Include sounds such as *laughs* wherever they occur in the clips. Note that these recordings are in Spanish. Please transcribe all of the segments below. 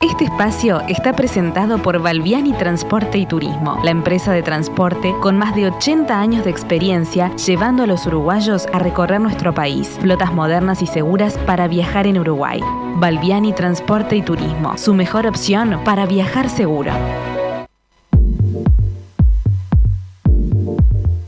Este espacio está presentado por Valviani Transporte y Turismo, la empresa de transporte con más de 80 años de experiencia llevando a los uruguayos a recorrer nuestro país. Flotas modernas y seguras para viajar en Uruguay. Valviani Transporte y Turismo, su mejor opción para viajar seguro.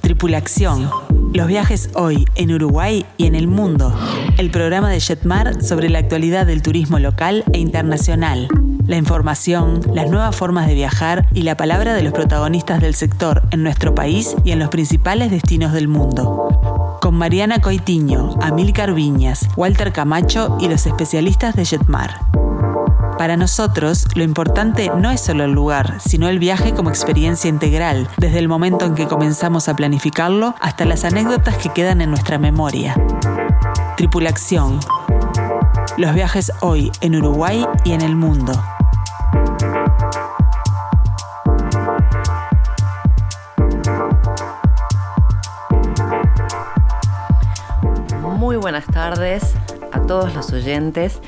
Tripulación. Los viajes hoy en Uruguay y en el mundo. El programa de Jetmar sobre la actualidad del turismo local e internacional. La información, las nuevas formas de viajar y la palabra de los protagonistas del sector en nuestro país y en los principales destinos del mundo. Con Mariana Coitiño, Amílcar Viñas, Walter Camacho y los especialistas de Jetmar. Para nosotros, lo importante no es solo el lugar, sino el viaje como experiencia integral, desde el momento en que comenzamos a planificarlo hasta las anécdotas que quedan en nuestra memoria. Tripulación. Los viajes hoy en Uruguay y en el mundo. Muy buenas tardes a todos los oyentes.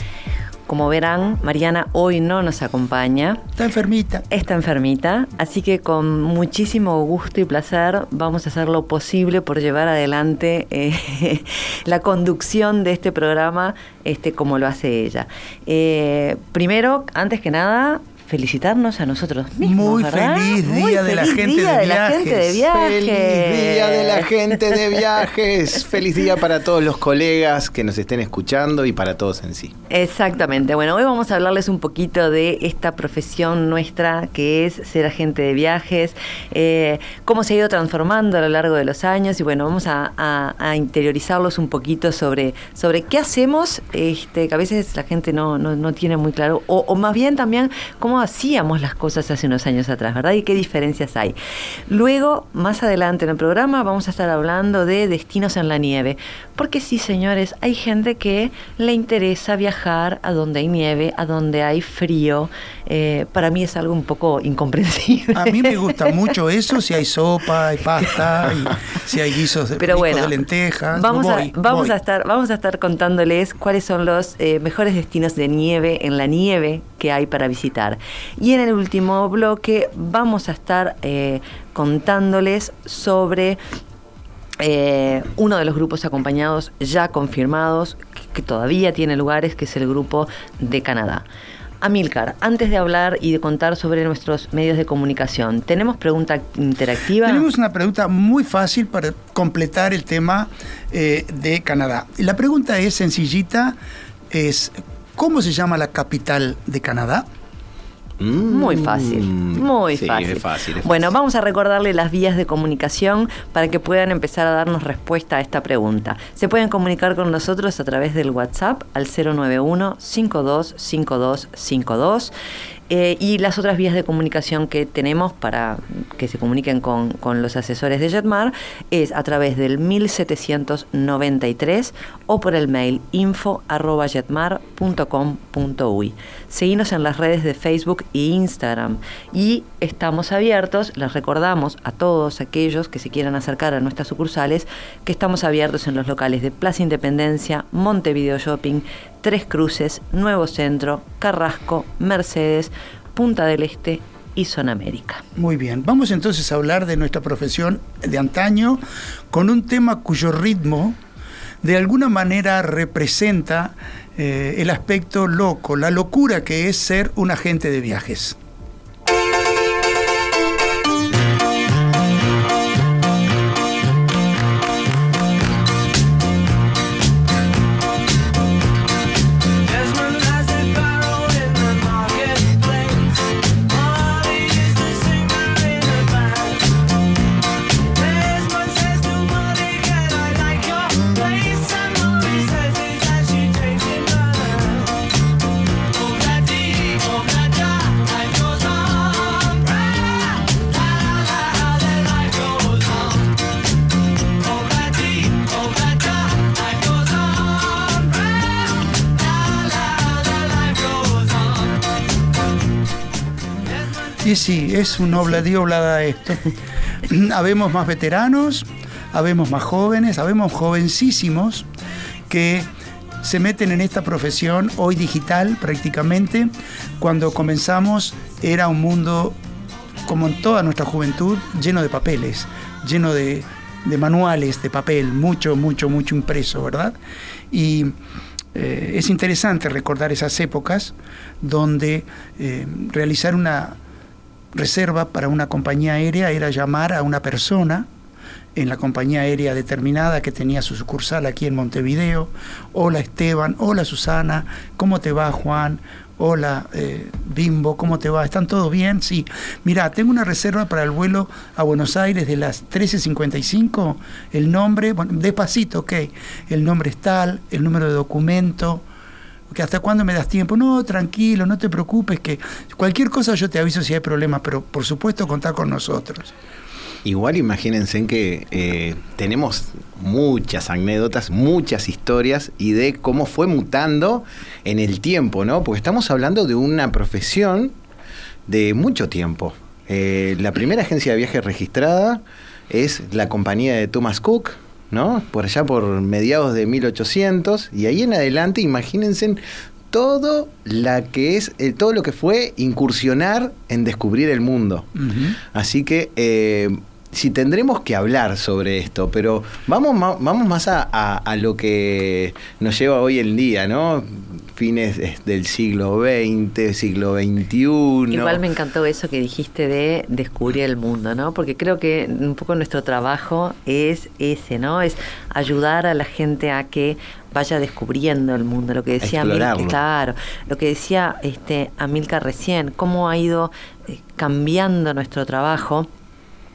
Como verán, Mariana hoy no nos acompaña. Está enfermita. Está enfermita, así que con muchísimo gusto y placer vamos a hacer lo posible por llevar adelante eh, *laughs* la conducción de este programa este, como lo hace ella. Eh, primero, antes que nada, felicitarnos a nosotros mismos. Muy feliz día, de, la gente día de, la gente de viajes. Feliz día de la gente de viajes. *laughs* feliz día para todos los colegas que nos estén escuchando y para todos en sí. Exactamente. Bueno, hoy vamos a hablarles un poquito de esta profesión nuestra que es ser agente de viajes, eh, cómo se ha ido transformando a lo largo de los años y bueno, vamos a, interiorizarlos un poquito sobre, sobre qué hacemos, este, que a veces la gente no, no, tiene muy claro, o, o más bien también cómo hacíamos las cosas hace unos años atrás, ¿verdad? Y qué diferencias hay. Luego, más adelante en el programa, vamos a estar hablando de destinos en la nieve. Porque sí, señores, hay gente que le interesa viajar a donde hay nieve, a donde hay frío. Eh, para mí es algo un poco incomprensible. A mí me gusta mucho eso, si hay sopa, hay pasta, si hay guisos de, Pero bueno, de lentejas. Vamos, a, vamos, A estar, vamos a estar contándoles cuáles son los eh, mejores destinos de nieve, en la nieve que hay para visitar. Y en el último bloque vamos a estar eh, contándoles sobre eh, uno de los grupos acompañados ya confirmados, que, todavía tiene lugares, que es el grupo de Canadá. Amilcar, antes de hablar y de contar sobre nuestros medios de comunicación, ¿tenemos pregunta interactiva? Tenemos una pregunta muy fácil para completar el tema eh, de Canadá. La pregunta es sencillita, es ¿cómo se llama la capital de Canadá? Muy fácil, muy fácil. Bueno, vamos a recordarle las vías de comunicación para que puedan empezar a darnos respuesta a esta pregunta. Se pueden comunicar con nosotros a través del WhatsApp al 091 525252 eh, y las otras vías de comunicación que tenemos para que se comuniquen con, los asesores de Jetmar es a través del 1793 o por el mail info.jetmar.com.uy. Seguimos en las redes de Facebook e Instagram y estamos abiertos, les recordamos a todos aquellos que se quieran acercar a nuestras sucursales que estamos abiertos en los locales de Plaza Independencia, Montevideo Shopping, Tres Cruces, Nuevo Centro, Carrasco, Mercedes, Punta del Este y Zona América. Muy bien, vamos entonces a hablar de nuestra profesión de antaño con un tema cuyo ritmo de alguna manera representa eh, el aspecto loco, la locura que es ser un agente de viajes. Sí, es un obladí oblada esto. *clears throat* habemos más veteranos, habemos más jóvenes, habemos jovencísimos que se meten en esta profesión hoy digital prácticamente Cuando comenzamos era un mundo, como en toda nuestra juventud, lleno de papeles, lleno de, de manuales de papel, mucho, mucho, mucho impreso, ¿verdad? Y eh, es interesante recordar esas épocas donde eh, realizar una reserva para una compañía aérea era llamar a una persona en la compañía aérea determinada que tenía su sucursal aquí en Montevideo. Hola Esteban, hola Susana, ¿cómo te va Juan? Hola, eh, Bimbo, ¿cómo te va? ¿Están todos bien? Sí. Mira, tengo una reserva para el vuelo a Buenos Aires de las 13.55. El nombre, despacito, ok. El nombre es tal, el número de documento. Que ¿Hasta cuándo me das tiempo? No, tranquilo, no te preocupes, que cualquier cosa yo te aviso si hay problemas, pero por supuesto contá con nosotros. Igual imagínense que eh, tenemos muchas anécdotas, muchas historias y de cómo fue mutando en el tiempo, ¿no? Porque estamos hablando de una profesión de mucho tiempo. Eh, la primera agencia de viaje registrada es la compañía de Thomas Cook, ¿no? Por allá por mediados de 1800 y ahí en adelante imagínense todo la que es eh, todo lo que fue incursionar en descubrir el mundo. Así que si tendremos que hablar sobre esto, pero vamos, vamos más a, lo que nos lleva hoy en día, ¿no? Fines del siglo XX, siglo XXI. Igual me encantó eso que dijiste de descubrir el mundo, ¿no? Porque creo que un poco nuestro trabajo es ese, ¿no? Es ayudar a la gente a que vaya descubriendo el mundo, lo que decía Amilcar, claro, lo que decía este Amilcar recién, cómo ha ido eh, cambiando nuestro trabajo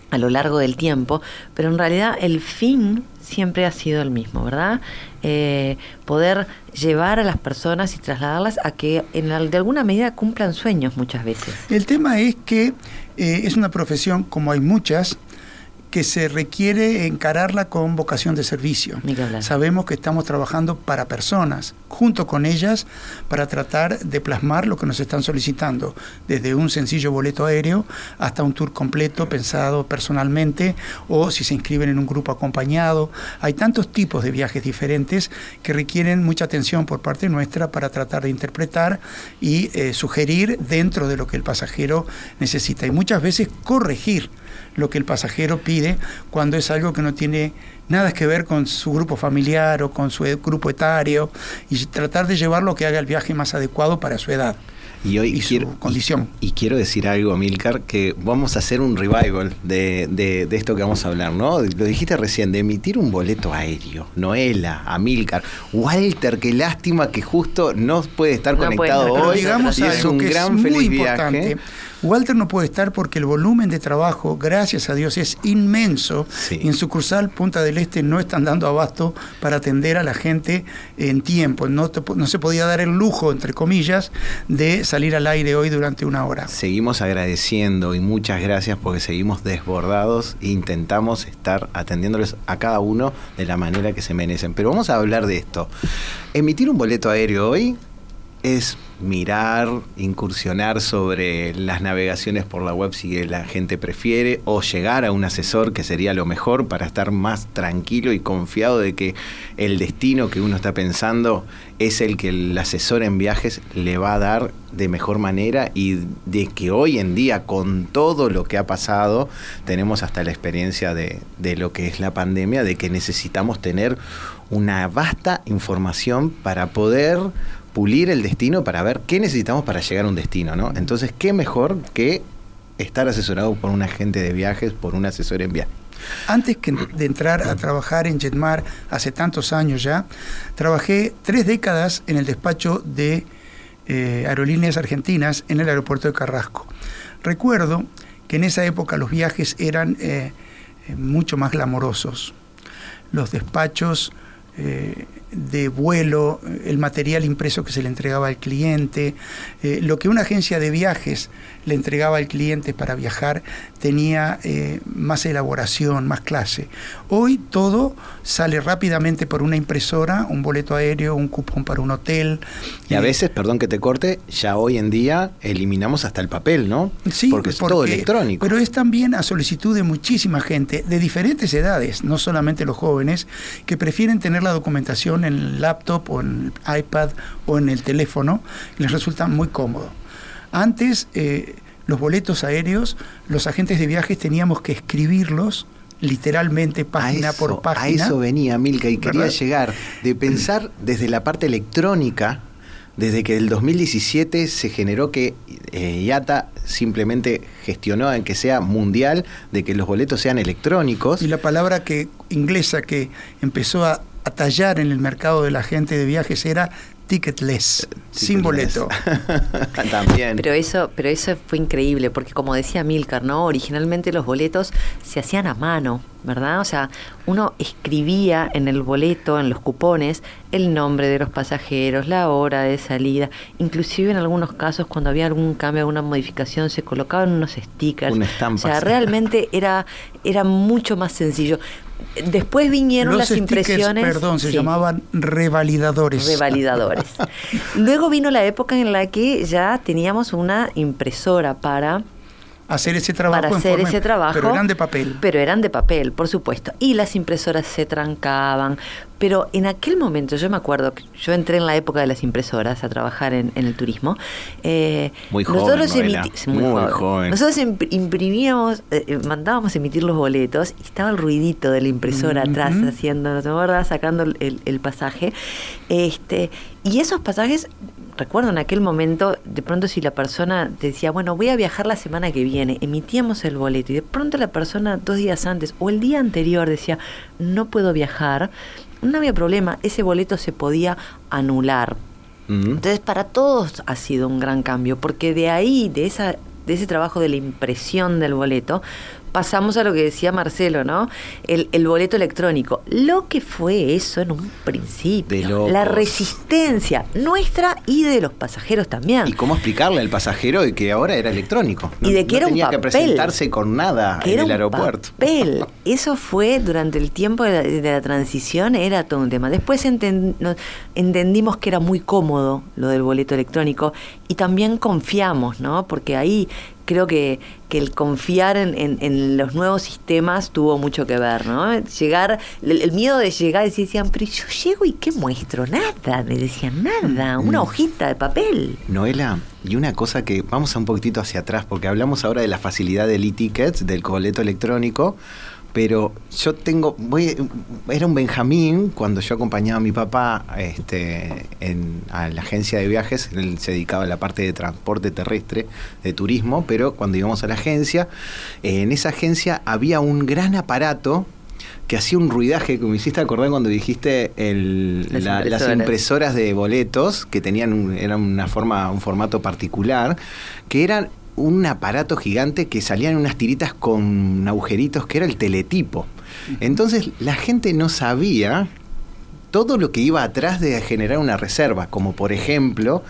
a lo largo del tiempo, pero en realidad el fin siempre ha sido el mismo, ¿verdad? Eh, poder llevar a las personas y trasladarlas a que en, de alguna medida cumplan sueños muchas veces. El tema es que eh, es una profesión, como hay muchas, que se requiere encararla con vocación de servicio. Sabemos que estamos trabajando para personas, junto con ellas, para tratar de plasmar lo que nos están solicitando, desde un sencillo boleto aéreo hasta un tour completo pensado personalmente o si se inscriben en un grupo acompañado. Hay tantos tipos de viajes diferentes que requieren mucha atención por parte nuestra para tratar de interpretar y eh, sugerir dentro de lo que el pasajero necesita y muchas veces corregir lo que el pasajero pide cuando es algo que no tiene nada que ver con su grupo familiar o con su grupo etario y tratar de llevarlo que haga el viaje más adecuado para su edad. Y, hoy quiero, su condición. Y, quiero decir algo, Milcar, que vamos a hacer un revival de, de, esto que vamos a hablar, ¿no? Lo dijiste recién, de emitir un boleto aéreo. Noela, Amilcar, Walter, qué lástima que justo no puede estar conectado hoy. y es un gran feliz viaje. Walter no puede estar porque el volumen de trabajo, gracias a Dios, es inmenso. en sucursal Punta del Este no están dando abasto para atender a la gente en tiempo. No, no se podía dar el lujo, entre comillas, de salir al aire hoy durante una hora. Seguimos agradeciendo y muchas gracias porque seguimos desbordados e intentamos estar atendiéndoles a cada uno de la manera que se merecen. Pero vamos a hablar de esto. Emitir un boleto aéreo hoy es mirar, incursionar sobre las navegaciones por la web si la gente prefiere, o llegar a un asesor que sería lo mejor para estar más tranquilo y confiado de que el destino que uno está pensando es el que el asesor en viajes le va a dar de mejor manera y de que hoy en día con todo lo que ha pasado tenemos hasta la experiencia de, de lo que es la pandemia, de que necesitamos tener una vasta información para poder pulir el destino para ver qué necesitamos para llegar a un destino, ¿no? Entonces, ¿qué mejor que estar asesorado por un agente de viajes, por un asesor en viajes? Antes que de entrar a trabajar en Jetmar hace tantos años ya, trabajé tres décadas en el despacho de eh, aerolíneas argentinas en el aeropuerto de Carrasco. Recuerdo que en esa época los viajes eran eh, eh, mucho más glamorosos. Los despachos de vuelo, el material impreso que se le entregaba al cliente, eh, lo que una agencia de viajes le entregaba al cliente para viajar tenía eh, más elaboración, más clase. Hoy todo sale rápidamente por una impresora, un boleto aéreo, un cupón para un hotel. Y a veces, perdón que te corte, ya hoy en día eliminamos hasta el papel, ¿no? Sí, porque es todo electrónico. Pero es también a solicitud de muchísima gente, de diferentes edades, no solamente los jóvenes, que prefieren tener la documentación en el laptop o en el iPad o en el teléfono, les resulta muy cómodo. Antes, eh, los boletos aéreos, los agentes de viajes teníamos que escribirlos literalmente página por página. A eso venía Milka y quería llegar de pensar *clears throat* desde la parte electrónica, desde que el 2017 se generó que eh, IATA simplemente gestionó en que sea mundial, de que los boletos sean electrónicos. Y la palabra que inglesa que empezó a, a tallar en el mercado de la gente de viajes era ticketless, sin boleto. *laughs* También. Pero eso, pero eso fue increíble, porque como decía Milcar, ¿no? Originalmente los boletos se hacían a mano, ¿verdad? O sea, uno escribía en el boleto, en los cupones, el nombre de los pasajeros, la hora de salida, inclusive en algunos casos cuando había algún cambio, alguna modificación, se colocaban unos stickers. o sea, realmente era, era mucho más sencillo. Después vinieron las impresiones. Perdón, se llamaban revalidadores. Revalidadores. *laughs* Luego vino la época en la que ya teníamos una impresora para hacer ese trabajo. Para hacer ese trabajo. Pero eran de papel. Pero eran de papel, por supuesto. Y las impresoras se trancaban. Pero en aquel momento, yo me acuerdo que yo entré en la época de las impresoras a trabajar en, el turismo. Eh, muy joven. Nosotros, muy, nosotros imprimíamos, eh, eh, mandábamos emitir los boletos y estaba el ruidito de la impresora atrás haciendo, ¿no? Sacando el, el pasaje. Este, y esos pasajes recuerdo en aquel momento, de pronto si la persona decía, bueno, voy a viajar la semana que viene, emitíamos el boleto y de pronto la persona dos días antes o el día anterior decía, no puedo viajar, no había problema, ese boleto se podía anular. Entonces para todos ha sido un gran cambio, porque de ahí, de, esa, de ese trabajo de la impresión del boleto, pasamos a lo que decía Marcelo, ¿no? El, boleto electrónico. Lo que fue eso en un principio. La resistencia nuestra y de los pasajeros también. Y cómo explicarle al pasajero de que ahora era electrónico. y de que era tenía un que presentarse con nada en el aeropuerto. Papel. *laughs* Eso fue durante el tiempo de la, transición, era todo un tema. Después entendimos que era muy cómodo lo del boleto electrónico y también confiamos, ¿no? Porque ahí creo que, que el confiar en, en, los nuevos sistemas tuvo mucho que ver, ¿no? Llegar, el, miedo de llegar y decían, pero yo llego y ¿qué muestro? Nada, me decían, nada, una mm. hojita de papel. Noela, y una cosa que vamos a un poquitito hacia atrás, porque hablamos ahora de la facilidad del e-tickets, del boleto electrónico, pero yo tengo, voy, era un Benjamín cuando yo acompañaba a mi papá este, en, a la agencia de viajes, él se dedicaba a la parte de transporte terrestre, de turismo, pero cuando íbamos a la agencia, en esa agencia había un gran aparato que hacía un ruidaje que me hiciste acordar cuando dijiste las, impresoras. de boletos que tenían un, eran una forma un formato particular que eran un aparato gigante que salían unas tiritas con agujeritos que era el teletipo. Entonces la gente no sabía todo lo que iba atrás de generar una reserva, como por ejemplo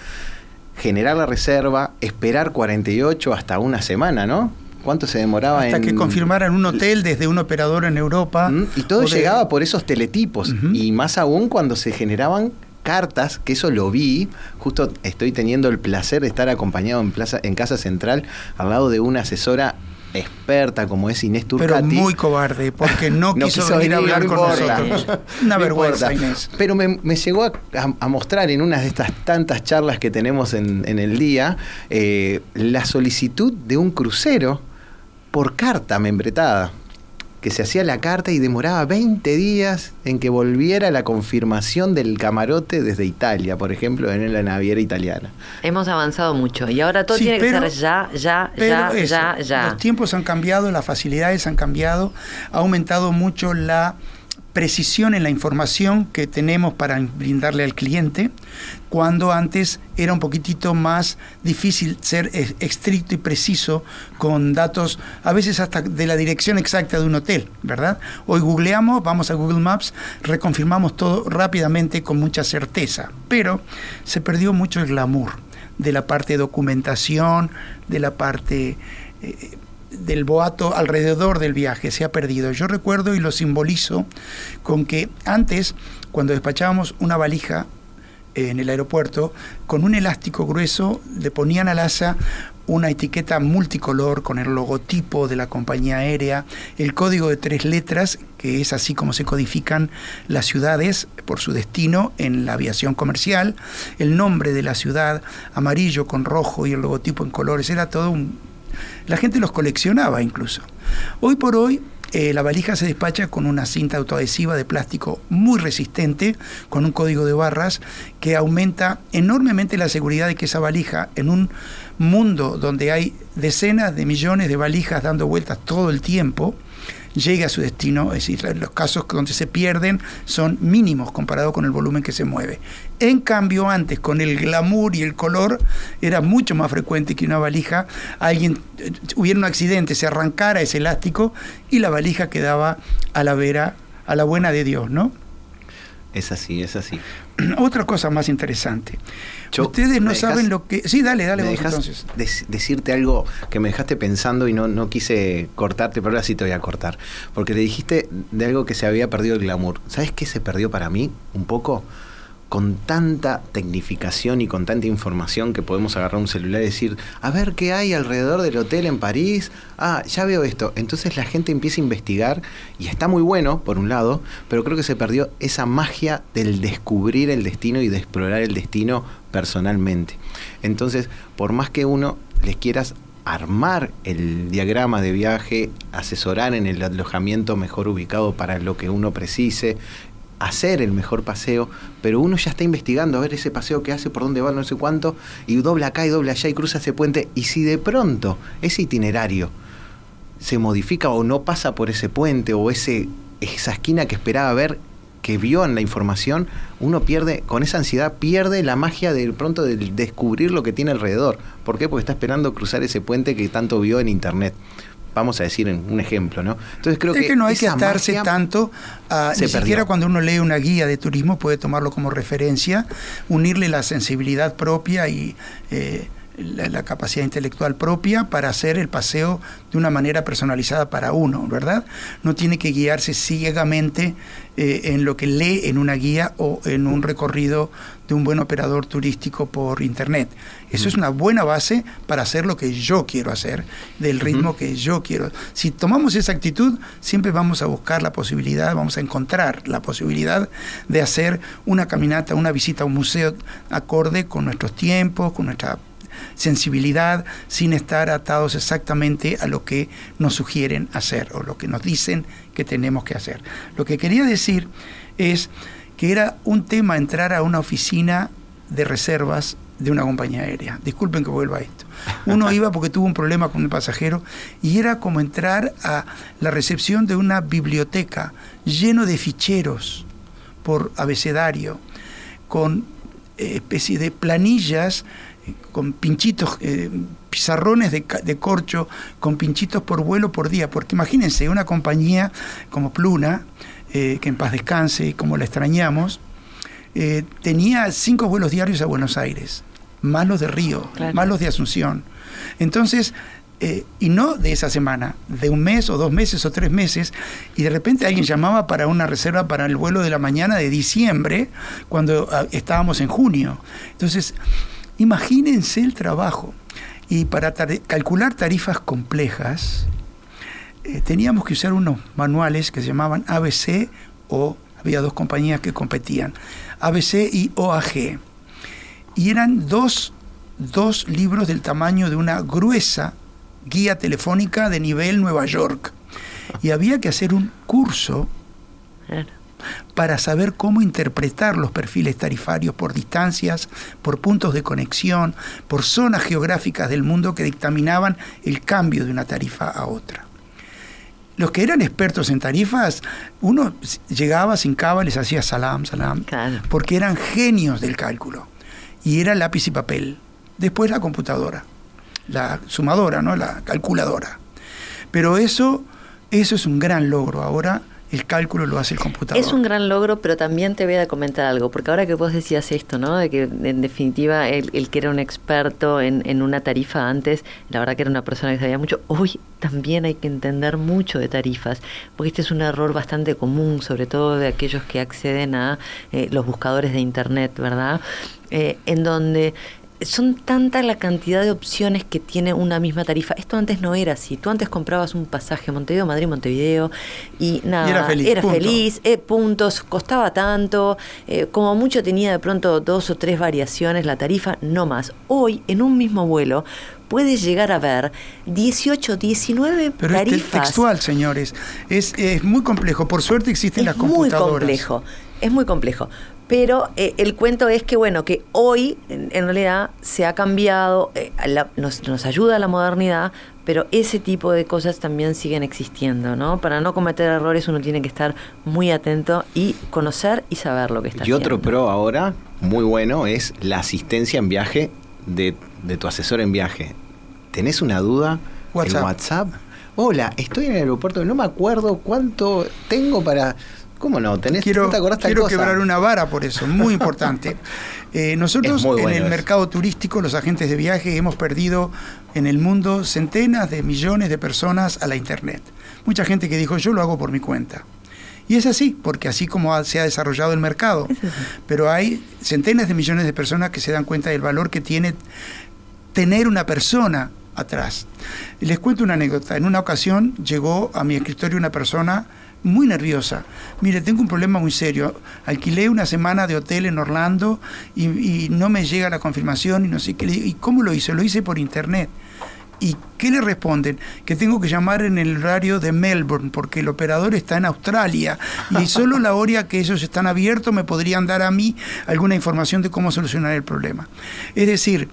generar la reserva, esperar 48 hasta una semana, ¿no? ¿Cuánto se demoraba Hasta que confirmaran un hotel desde un operador en Europa. Y todo llegaba por esos teletipos. Y más aún cuando se generaban cartas, que eso lo vi, justo estoy teniendo el placer de estar acompañado en, plaza, en Casa Central al lado de una asesora experta como es Inés Turcati. Pero muy cobarde, porque no, *laughs* quiso, venir a hablar con nosotros. Una vergüenza, Inés. Pero me, llegó a, mostrar en una de estas tantas charlas que tenemos en, el día eh, la solicitud de un crucero por carta membretada que se hacía la carta y demoraba 20 días en que volviera la confirmación del camarote desde Italia, por ejemplo, en la naviera italiana. Hemos avanzado mucho y ahora todo tiene que ser ya, ya, ya, ya, ya. Los tiempos han cambiado, las facilidades han cambiado, ha aumentado mucho la precisión en la información que tenemos para brindarle al cliente, cuando antes era un poquitito más difícil ser estricto y preciso con datos, a veces hasta de la dirección exacta de un hotel, ¿verdad? Hoy googleamos, vamos a Google Maps, reconfirmamos todo rápidamente con mucha certeza, pero se perdió mucho el glamour de la parte de documentación, de la parte... Eh, del boato alrededor del viaje se ha perdido. Yo recuerdo y lo simbolizo con que antes, cuando despachábamos una valija en el aeropuerto, con un elástico grueso le ponían al asa una etiqueta multicolor con el logotipo de la compañía aérea, el código de tres letras, que es así como se codifican las ciudades por su destino en la aviación comercial, el nombre de la ciudad, amarillo con rojo y el logotipo en colores, era todo un... La gente los coleccionaba incluso. Hoy por hoy eh, la valija se despacha con una cinta autoadhesiva de plástico muy resistente, con un código de barras que aumenta enormemente la seguridad de que esa valija en un mundo donde hay decenas de millones de valijas dando vueltas todo el tiempo, llegue a su destino, es decir, los casos donde se pierden son mínimos comparado con el volumen que se mueve. En cambio, antes, con el glamour y el color, era mucho más frecuente que una valija, alguien eh, hubiera un accidente, se arrancara ese elástico y la valija quedaba a la vera, a la buena de Dios, ¿no? Es así, es así. *clears throat* Otra cosa más interesante. Ustedes no saben lo que... Sí, dale, dale. Me entonces. decirte algo que me dejaste pensando y no, no quise cortarte, pero ahora sí te voy a cortar. Porque le dijiste de algo que se había perdido el glamour. ¿Sabes qué se perdió para mí un poco? Con tanta tecnificación y con tanta información que podemos agarrar un celular y decir, a ver qué hay alrededor del hotel en París, ah, ya veo esto. Entonces la gente empieza a investigar y está muy bueno, por un lado, pero creo que se perdió esa magia del descubrir el destino y de explorar el destino personalmente. Entonces, por más que uno les quieras armar el diagrama de viaje, asesorar en el alojamiento mejor ubicado para lo que uno precise, hacer el mejor paseo, pero uno ya está investigando a ver ese paseo que hace, por dónde va, no sé cuánto, y dobla acá y dobla allá y cruza ese puente, y si de pronto ese itinerario se modifica o no pasa por ese puente o ese, esa esquina que esperaba ver, que vio en la información, uno pierde, con esa ansiedad, pierde la magia de pronto de descubrir lo que tiene alrededor. ¿Por qué? Porque está esperando cruzar ese puente que tanto vio en internet vamos a decir en un ejemplo, ¿no? Entonces creo que, no hay que atarse tanto a, ni siquiera cuando uno lee una guía de turismo puede tomarlo como referencia, unirle la sensibilidad propia y eh, la, capacidad intelectual propia para hacer el paseo de una manera personalizada para uno, ¿verdad? No tiene que guiarse ciegamente eh, en lo que lee en una guía o en un recorrido de un buen operador turístico por internet. Eso es una buena base para hacer lo que yo quiero hacer, del ritmo que yo quiero. Si tomamos esa actitud, siempre vamos a buscar la posibilidad, vamos a encontrar la posibilidad de hacer una caminata, una visita a un museo acorde con nuestros tiempos, con nuestra sensibilidad sin estar atados exactamente a lo que nos sugieren hacer o lo que nos dicen que tenemos que hacer. Lo que quería decir es que era un tema entrar a una oficina de reservas de una compañía aérea. Disculpen que vuelva a esto. Uno *laughs* iba porque tuvo un problema con el pasajero y era como entrar a la recepción de una biblioteca lleno de ficheros por abecedario, con eh, especie de planillas con pinchitos, eh, pizarrones de, corcho, con pinchitos por vuelo por día. Porque imagínense, una compañía como Pluna, eh, que en paz descanse, como la extrañamos, eh, tenía cinco vuelos diarios a Buenos Aires, más los de Río, más los de Asunción. Entonces, y no de esa semana, de un mes o dos meses o tres meses, y de repente alguien llamaba para una reserva para el vuelo de la mañana de diciembre, cuando ah, estábamos en junio. Entonces, Imagínense el trabajo. Y para calcular tarifas complejas, eh, teníamos que usar unos manuales que se llamaban ABC o había dos compañías que competían, ABC y OAG. Y eran dos, dos libros del tamaño de una gruesa guía telefónica de nivel Nueva York. Y había que hacer un curso para saber cómo interpretar los perfiles tarifarios por distancias, por puntos de conexión, por zonas geográficas del mundo que dictaminaban el cambio de una tarifa a otra. Los que eran expertos en tarifas, uno llegaba sin cava, les hacía salam, salam, porque eran genios del cálculo. Y era lápiz y papel. Después la computadora, la sumadora, ¿no? la calculadora. Pero eso, eso es un gran logro. Ahora el cálculo lo hace el computador. Es un gran logro, pero también te voy a comentar algo, porque ahora que vos decías esto, ¿no? De que en definitiva el, que era un experto en, una tarifa antes, la verdad que era una persona que sabía mucho, hoy también hay que entender mucho de tarifas, porque este es un error bastante común, sobre todo de aquellos que acceden a eh, los buscadores de Internet, ¿verdad? Eh, en donde son tanta la cantidad de opciones que tiene una misma tarifa. Esto antes no era así. Tú antes comprabas un pasaje Montevideo, Madrid, Montevideo y nada, era feliz, era feliz eh, puntos, costaba tanto, eh, como mucho tenía de pronto dos o tres variaciones la tarifa, no más. Hoy en un mismo vuelo puedes llegar a ver 18, 19 Pero tarifas. es textual, señores. Es, es muy complejo. Por suerte existen las computadoras. Es muy complejo. Es muy complejo. Pero eh, el cuento es que, bueno, que hoy en, realidad se ha cambiado, eh, nos, nos ayuda la modernidad, pero ese tipo de cosas también siguen existiendo, ¿no? Para no cometer errores uno tiene que estar muy atento y conocer y saber lo que está haciendo. Y otro pro ahora, muy bueno, es la asistencia en viaje de, de tu asesor en viaje. ¿Tenés una duda? WhatsApp. En WhatsApp. Hola, estoy en el aeropuerto, no me acuerdo cuánto tengo para ¿Cómo no? ¿Tenés, quiero, quiero quebrar una vara por eso, muy importante. *laughs* Eh, nosotros en el mercado turístico, los agentes de viaje, hemos perdido en el mundo centenas de millones de personas a la Internet. Mucha gente que dijo, yo lo hago por mi cuenta. Y es así, porque así como se ha desarrollado el mercado. Pero hay centenas de millones de personas que se dan cuenta del valor que tiene tener una persona atrás. Les cuento una anécdota. En una ocasión llegó a mi escritorio una persona muy nerviosa. Mire, tengo un problema muy serio. Alquilé una semana de hotel en Orlando y, no me llega la confirmación y no sé qué. ¿Y cómo lo hice? Lo hice por internet. ¿Y qué le responden? Que tengo que llamar en el horario de Melbourne porque el operador está en Australia y *laughs* solo la hora que ellos están abiertos me podrían dar a mí alguna información de cómo solucionar el problema. Es decir,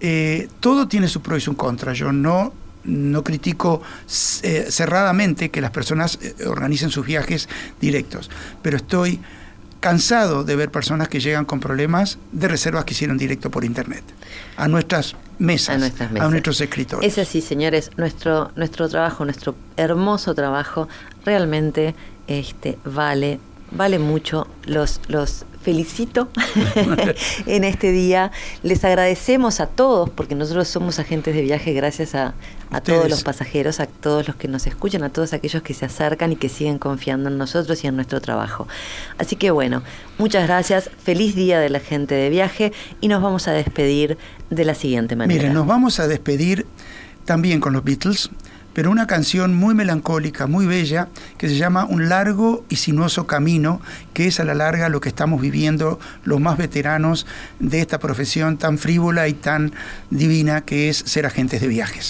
eh, todo tiene su pro y su contra. Yo no no critico eh, cerradamente que las personas eh, organicen sus viajes directos, pero estoy cansado de ver personas que llegan con problemas de reservas que hicieron directo por internet a nuestras mesas, a, nuestros escritores. Es así, señores, nuestro nuestro trabajo, nuestro hermoso trabajo realmente este vale vale mucho los los felicito *laughs* en este día. Les agradecemos a todos, porque nosotros somos agentes de viaje gracias a, todos los pasajeros, a todos los que nos escuchan, a todos aquellos que se acercan y que siguen confiando en nosotros y en nuestro trabajo. Así que bueno, muchas gracias, feliz día de la gente de viaje y nos vamos a despedir de la siguiente manera. Miren, nos vamos a despedir también con los Beatles pero una canción muy melancólica, muy bella, que se llama Un largo y sinuoso camino, que es a la larga lo que estamos viviendo los más veteranos de esta profesión tan frívola y tan divina que es ser agentes de viajes.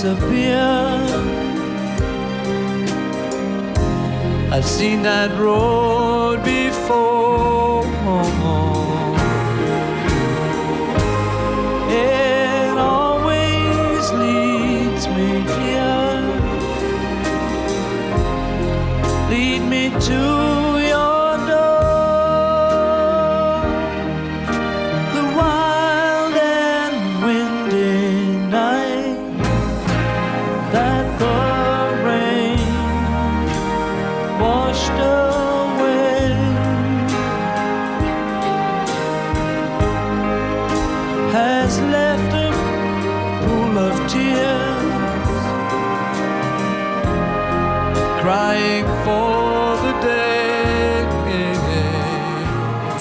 Disappear. I've seen that road before.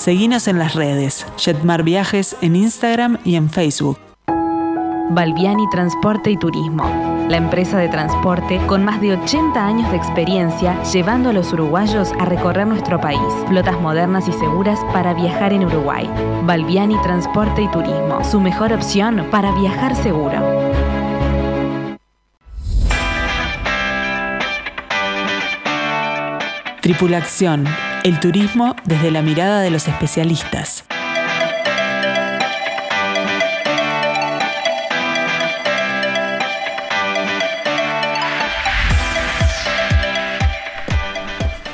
Seguinos en las redes, Jetmar Viajes en Instagram y en Facebook. Balbiani Transporte y Turismo, la empresa de transporte con más de 80 años de experiencia llevando a los uruguayos a recorrer nuestro país. Flotas modernas y seguras para viajar en Uruguay. Balbiani Transporte y Turismo, su mejor opción para viajar seguro. Tripulación el turismo desde la mirada de los especialistas.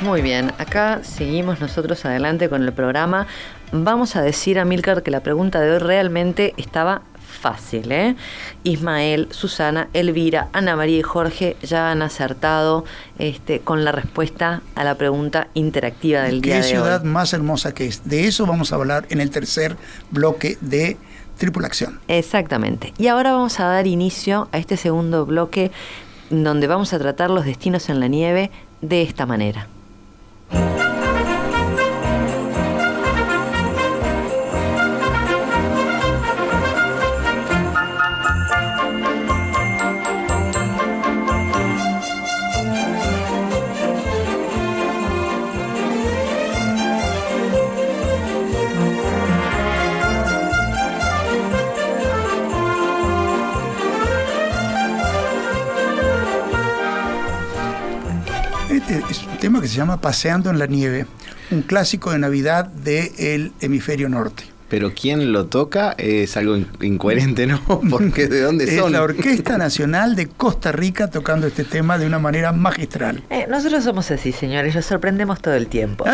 Muy bien, acá seguimos nosotros adelante con el programa. Vamos a decir a Milcar que la pregunta de hoy realmente estaba fácil, ¿eh? Ismael, Susana, Elvira, Ana María y Jorge ya han acertado este, con la respuesta a la pregunta interactiva del día de hoy. ¿Qué ciudad más hermosa que es? De eso vamos a hablar en el tercer bloque de Tripulación. Exactamente. Y ahora vamos a dar inicio a este segundo bloque donde vamos a tratar los destinos en la nieve de esta manera. Tema que se llama Paseando en la Nieve, un clásico de Navidad del hemisferio norte. Pero quien lo toca es algo incoherente, ¿no? *laughs* Porque ¿de dónde son? Es la Orquesta Nacional de Costa Rica tocando este tema de una manera magistral. Eh, nosotros somos así, señores, nos sorprendemos todo el tiempo.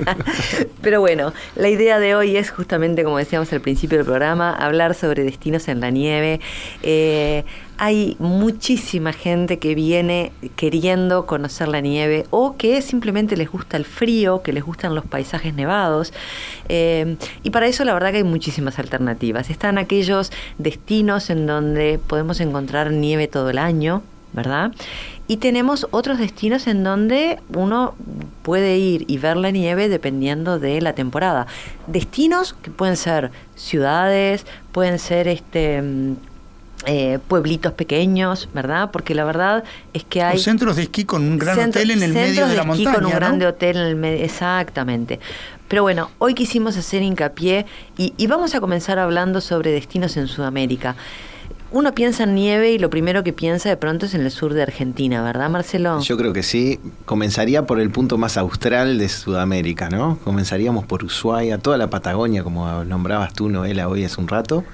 *laughs* Pero bueno, la idea de hoy es justamente, como decíamos al principio del programa, hablar sobre destinos en la nieve. Eh, hay muchísima gente que viene queriendo conocer la nieve o que simplemente les gusta el frío, que les gustan los paisajes nevados. Eh, y para eso la verdad que hay muchísimas alternativas. Están aquellos destinos en donde podemos encontrar nieve todo el año, ¿verdad? Y tenemos otros destinos en donde uno puede ir y ver la nieve dependiendo de la temporada. Destinos que pueden ser ciudades, pueden ser este eh, pueblitos pequeños, ¿verdad? Porque la verdad es que hay... centros de esquí con un gran hotel en el medio de, la montaña. con un grande hotel en el medio, exactamente. Pero bueno, hoy quisimos hacer hincapié y, y vamos a comenzar hablando sobre destinos en Sudamérica. Uno piensa en nieve y lo primero que piensa de pronto es en el sur de Argentina, ¿verdad, Marcelo? Yo creo que sí. Comenzaría por el punto más austral de Sudamérica, ¿no? Comenzaríamos por Ushuaia, toda la Patagonia, como nombrabas tú, Noela, hoy hace un rato.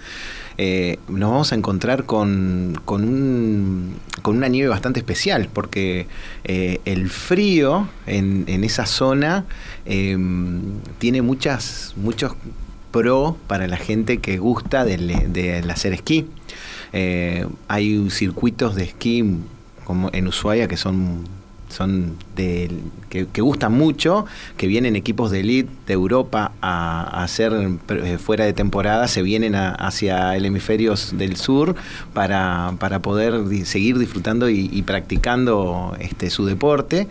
Eh, nos vamos a encontrar con, con, un, con, una nieve bastante especial, porque eh, el frío en, en esa zona em, tiene muchas, muchos pro para la gente que gusta del, hacer esquí. Eh, hay circuitos de esquí como en Ushuaia que son de, que, gustan mucho, que vienen equipos de elite de Europa a, hacer eh, fuera de temporada, se vienen hacia el hemisferio del sur para, para poder seguir disfrutando y, practicando este, su deporte.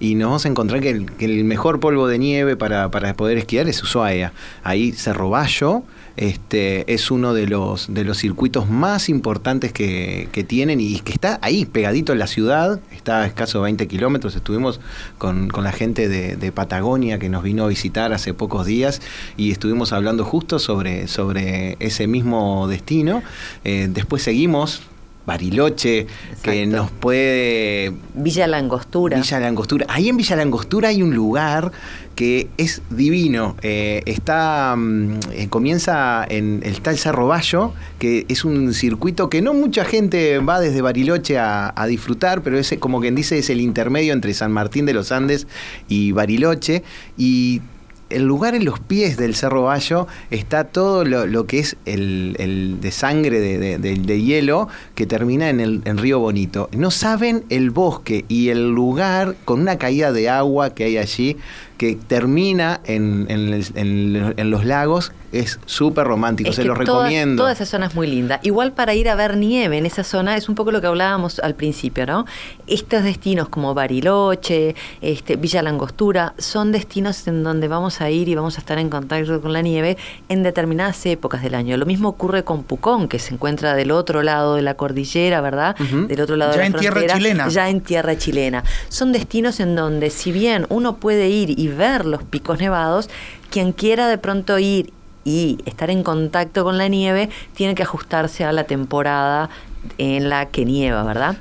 Y nos vamos a encontrar que el, mejor polvo de nieve para, para poder esquiar es Ushuaia. Ahí Cerro Bayo este, es uno de los, de los circuitos más importantes que, tienen y que está ahí, pegadito en la ciudad, está a escaso 20 kilómetros. Estuvimos con, la gente de, Patagonia que nos vino a visitar hace pocos días y estuvimos hablando justo sobre, sobre ese mismo destino. Eh, después seguimos Bariloche, que nos puede... Villa Langostura. Villa Langostura. Ahí en Villa Langostura hay un lugar que es divino. Eh, está mm, eh, comienza en está el Cerro Bayo, que es un circuito que no mucha gente va desde Bariloche a, a, disfrutar, pero es como quien dice es el intermedio entre San Martín de los Andes y Bariloche y el lugar en los pies del Cerro Bayo está todo lo, que es el, de sangre de, hielo que termina en el Río Bonito. No saben el bosque y el lugar con una caída de agua que hay allí que termina en, en, los lagos es súper romántico, se lo recomiendo. Toda esa zona es muy linda. Igual para ir a ver nieve en esa zona es un poco lo que hablábamos al principio, ¿no? Estos destinos como Bariloche, este, Villa Langostura, son destinos en donde vamos a ir y vamos a estar en contacto con la nieve en determinadas épocas del año. Lo mismo ocurre con Pucón, que se encuentra del otro lado de la cordillera, ¿verdad? Del otro lado ya de la en tierra chilena. Ya en tierra chilena. Son destinos en donde si bien uno puede ir y ver los picos nevados, quien quiera de pronto ir y estar en contacto con la nieve tiene que ajustarse a la temporada en la que nieva, ¿verdad?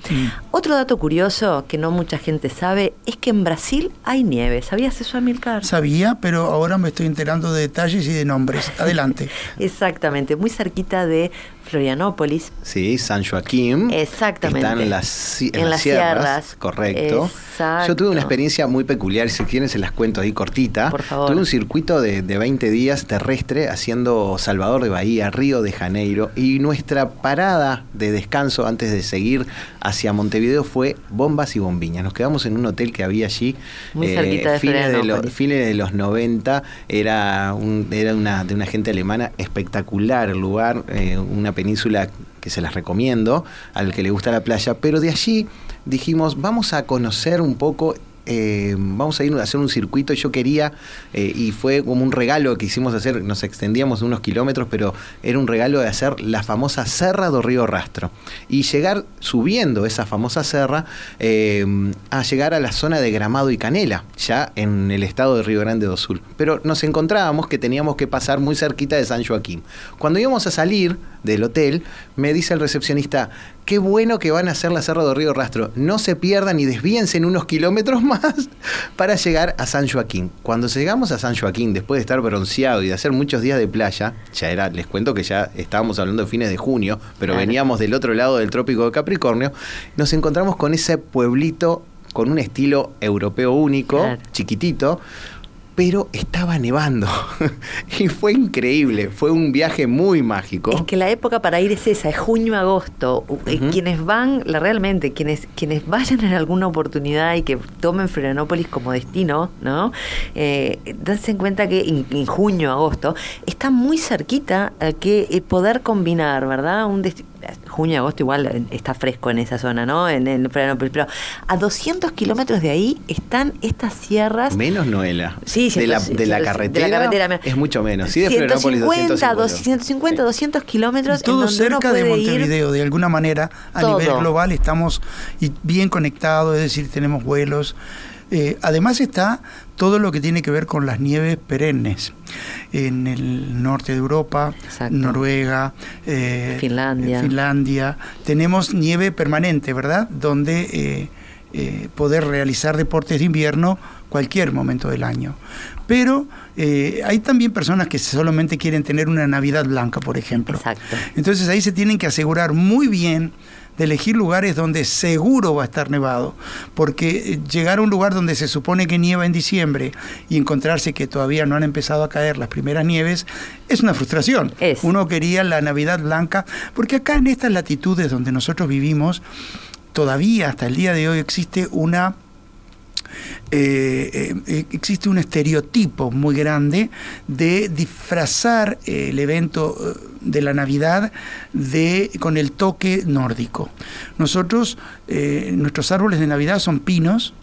Otro dato curioso que no mucha gente sabe es que en Brasil hay nieve. ¿Sabías eso, Amilcar? Sabía, pero ahora me estoy enterando de detalles y de nombres. *laughs* Adelante. Exactamente, muy cerquita de Florianópolis. Sí, San Joaquín. Exactamente. Están en las, en las sierras, correcto. Exacto. Yo tuve una experiencia muy peculiar, si quieren se las cuento ahí cortita. Por favor. Tuve un circuito de, de 20 días terrestre haciendo Salvador de Bahía, Río de Janeiro, y nuestra parada de descanso antes de seguir hacia Montevideo fue Bombas y Bombiñas. Nos quedamos en un hotel que había allí. Muy cerquita de fines de, los, fines de los 90. Era, un, era una, de una gente alemana espectacular el lugar, eh, una península que se las recomiendo al que le gusta la playa, pero de allí dijimos, vamos a conocer un poco eh, vamos a ir a hacer un circuito. Yo quería, eh, y fue como un regalo que hicimos hacer, nos extendíamos unos kilómetros, pero era un regalo de hacer la famosa Serra do Río Rastro. Y llegar subiendo esa famosa serra eh, a llegar a la zona de Gramado y Canela, ya en el estado de Río Grande do Sul. Pero nos encontrábamos que teníamos que pasar muy cerquita de San Joaquín. Cuando íbamos a salir del hotel, me dice el recepcionista, qué bueno que van a hacer la Serra do Río Rastro. No se pierdan y desvíense en unos kilómetros más *laughs* para llegar a San Joaquín. Cuando llegamos a San Joaquín, después de estar bronceado y de hacer muchos días de playa, ya era, les cuento que ya estábamos hablando de fines de junio, pero Claro. veníamos del otro lado del trópico de Capricornio, nos encontramos con ese pueblito con un estilo europeo único, Claro. chiquitito, pero estaba nevando. *laughs* y fue increíble, fue un viaje muy mágico. Es que la época para ir es esa, es junio-agosto. Eh. Quienes van, la- realmente, quienes, quienes vayan en alguna oportunidad y que tomen Florianópolis como destino, ¿no? Eh, dense en cuenta que en, en junio-agosto está muy cerquita a que eh, poder combinar, ¿verdad? Un desti- Junio-agosto igual está fresco en esa zona, ¿no? En, en pero a 200 kilómetros de ahí están estas sierras Menos Noela. Sí, de, la, de la de la carretera. carretera. Es mucho menos. Sí, de Florianópolis 150, 250. 150 200 kilómetros. Todo en donde uno cerca de puede ir- Montevideo, de alguna manera, a Todo. nivel global estamos bien conectados, es decir, tenemos vuelos. Eh, además está todo lo que tiene que ver con las nieves perennes. En el norte de Europa, Exacto. Noruega, eh, Finlandia. eh, Finlandia, tenemos nieve permanente, ¿verdad? Donde eh, poder realizar deportes de invierno cualquier momento del año. Pero eh, hay también personas que solamente quieren tener una Navidad blanca, por ejemplo. Exacto. Entonces ahí se tienen que asegurar muy bien de elegir lugares donde seguro va a estar nevado, porque eh, llegar a un lugar donde se supone que nieva en diciembre y encontrarse que todavía no han empezado a caer las primeras nieves es una frustración. Es. Uno quería la Navidad blanca, porque acá en estas latitudes donde nosotros vivimos, todavía hasta el día de hoy existe una eh, eh, existe un estereotipo muy grande de disfrazar eh, el evento eh, de la Navidad de, con el toque nórdico. Nosotros, eh, nuestros árboles de Navidad son pinos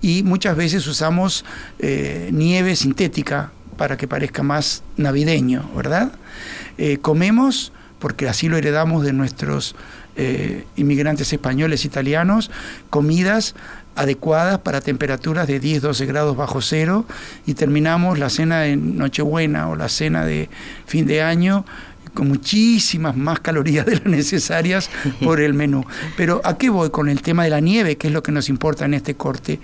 y muchas veces usamos eh, nieve sintética para que parezca más navideño, ¿verdad? Eh, comemos, porque así lo heredamos de nuestros eh, inmigrantes españoles, italianos, comidas adecuadas para temperaturas de 10, 12 grados bajo cero y terminamos la cena de Nochebuena o la cena de fin de año con muchísimas más calorías de las necesarias por el menú. Pero ¿a qué voy con el tema de la nieve, que es lo que nos importa en este corte?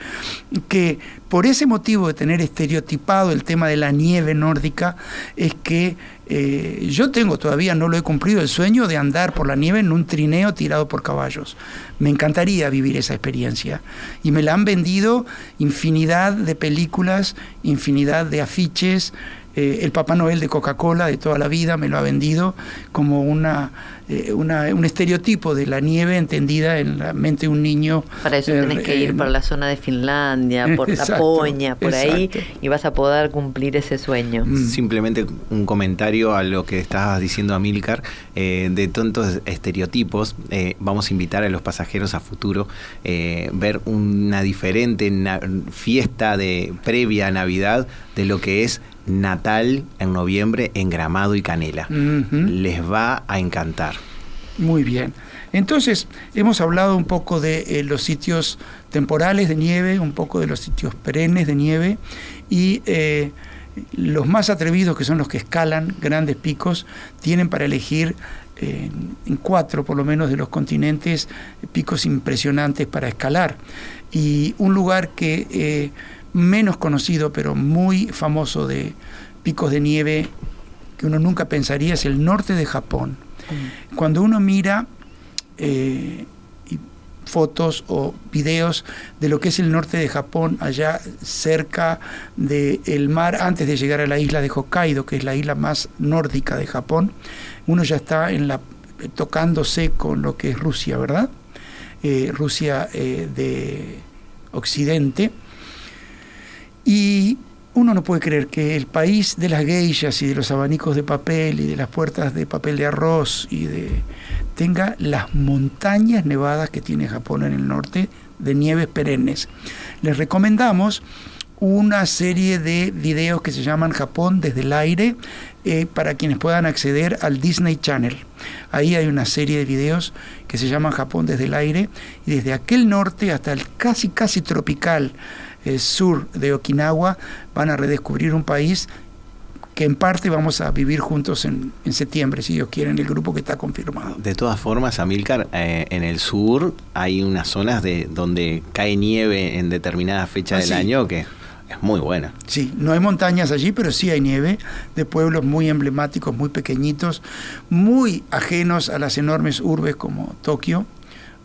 Que por ese motivo de tener estereotipado el tema de la nieve nórdica, es que eh, yo tengo todavía, no lo he cumplido, el sueño de andar por la nieve en un trineo tirado por caballos. Me encantaría vivir esa experiencia. Y me la han vendido infinidad de películas, infinidad de afiches. Eh, el Papá Noel de Coca-Cola de toda la vida me lo ha vendido como una, eh, una- un estereotipo de la nieve entendida en la mente de un niño. Para eso eh, tenés que ir eh, por la zona de Finlandia, *laughs* por Laponia, por ahí, y vas a poder cumplir ese sueño. Mm. Simplemente un comentario a lo que estabas diciendo, Amilcar, eh, de tontos estereotipos. eh, vamos a invitar a los pasajeros a futuro eh, ver una diferente na- fiesta de previa a Navidad de lo que es Natal en noviembre en Gramado y Canela. Les va a encantar. Muy bien. Entonces, hemos hablado un poco de eh, los sitios temporales de nieve, un poco de los sitios perennes de nieve y eh, los más atrevidos, que son los que escalan grandes picos, tienen para elegir en cuatro por lo menos de los continentes picos impresionantes para escalar. Y un lugar que eh, menos conocido pero muy famoso de picos de nieve que uno nunca pensaría es el norte de Japón. Mm. Cuando uno mira eh, fotos o videos de lo que es el norte de Japón, allá cerca del mar, antes de llegar a la isla de Hokkaido, que es la isla más nórdica de Japón, uno ya está en la, tocándose con lo que es Rusia, ¿verdad? Eh, Rusia eh, de Occidente. Y uno no puede creer que el país de las geishas y de los abanicos de papel y de las puertas de papel de arroz y de tenga las montañas nevadas que tiene Japón en el norte de nieves perennes. Les recomendamos una serie de videos que se llaman Japón desde el aire eh, para quienes puedan acceder al Disney Channel. Ahí hay una serie de videos que se llaman Japón desde el aire y desde aquel norte hasta el casi casi tropical eh, sur de Okinawa, van a redescubrir un país que en parte vamos a vivir juntos en, septiembre, si Dios quiere, en el grupo que está confirmado. De todas formas, Amilcar, eh, en el sur hay unas zonas de donde cae nieve en determinada fecha ah, del año que es muy buena. Sí, no hay montañas allí, pero sí hay nieve de pueblos muy emblemáticos, muy pequeñitos, muy ajenos a las enormes urbes como Tokio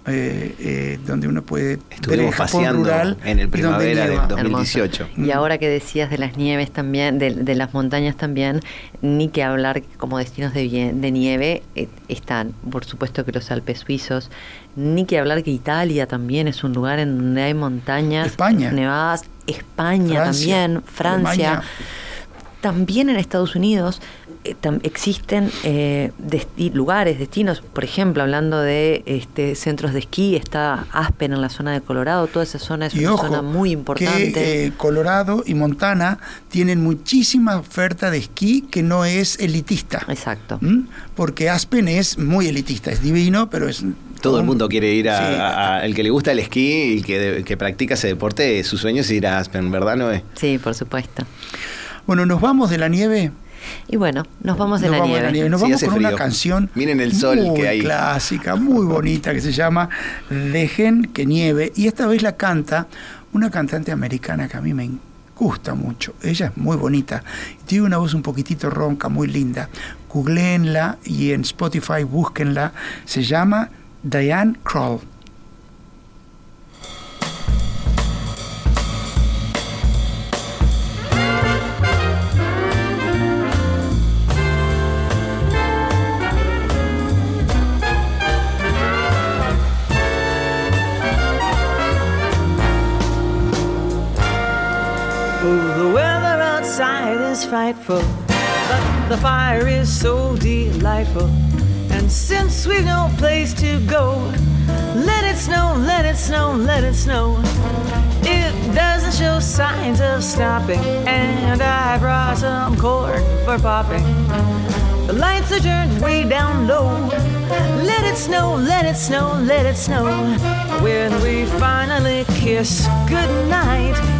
eh, eh, donde uno puede ver el Japón rural en el primavera del 2018. Y ahora que decías de las nieves también, de, las montañas también, ni que hablar como destinos de, de nieve eh, están, por supuesto que los Alpes suizos, ni que hablar que Italia también es un lugar en donde hay montañas nevadas, España también, Francia. También en Estados Unidos existen eh, lugares, destinos, por ejemplo, hablando de este, centros de esquí, está Aspen en la zona de Colorado, toda esa zona es una zona muy importante. Que, eh, Colorado y Montana tienen muchísima oferta de esquí que no es elitista. Exacto. Porque Aspen es muy elitista, es divino, pero es todo el mundo quiere ir a, El que le gusta el esquí y que, que practica ese deporte, su sueño es ir a Aspen, ¿verdad, Noé? Sí, por supuesto. Bueno, ¿nos vamos de la nieve? Y bueno, nos vamos de, la, nieve. Nos vamos con una canción Miren el sol muy que hay. clásica, muy bonita, que se llama Dejen que nieve. Y esta vez la canta una cantante americana que a mí me gusta mucho. Ella es muy bonita. Tiene una voz un poquitito ronca, muy linda. Googleenla y en Spotify búsquenla. Se llama Diane Kroll. Frightful, but the fire is so delightful. And since we've no place to go, let it snow, let it snow, let it snow. It doesn't show signs of stopping, and I brought some corn for popping. The lights are turned way down low. Let it snow, let it snow, let it snow. When we finally kiss goodnight,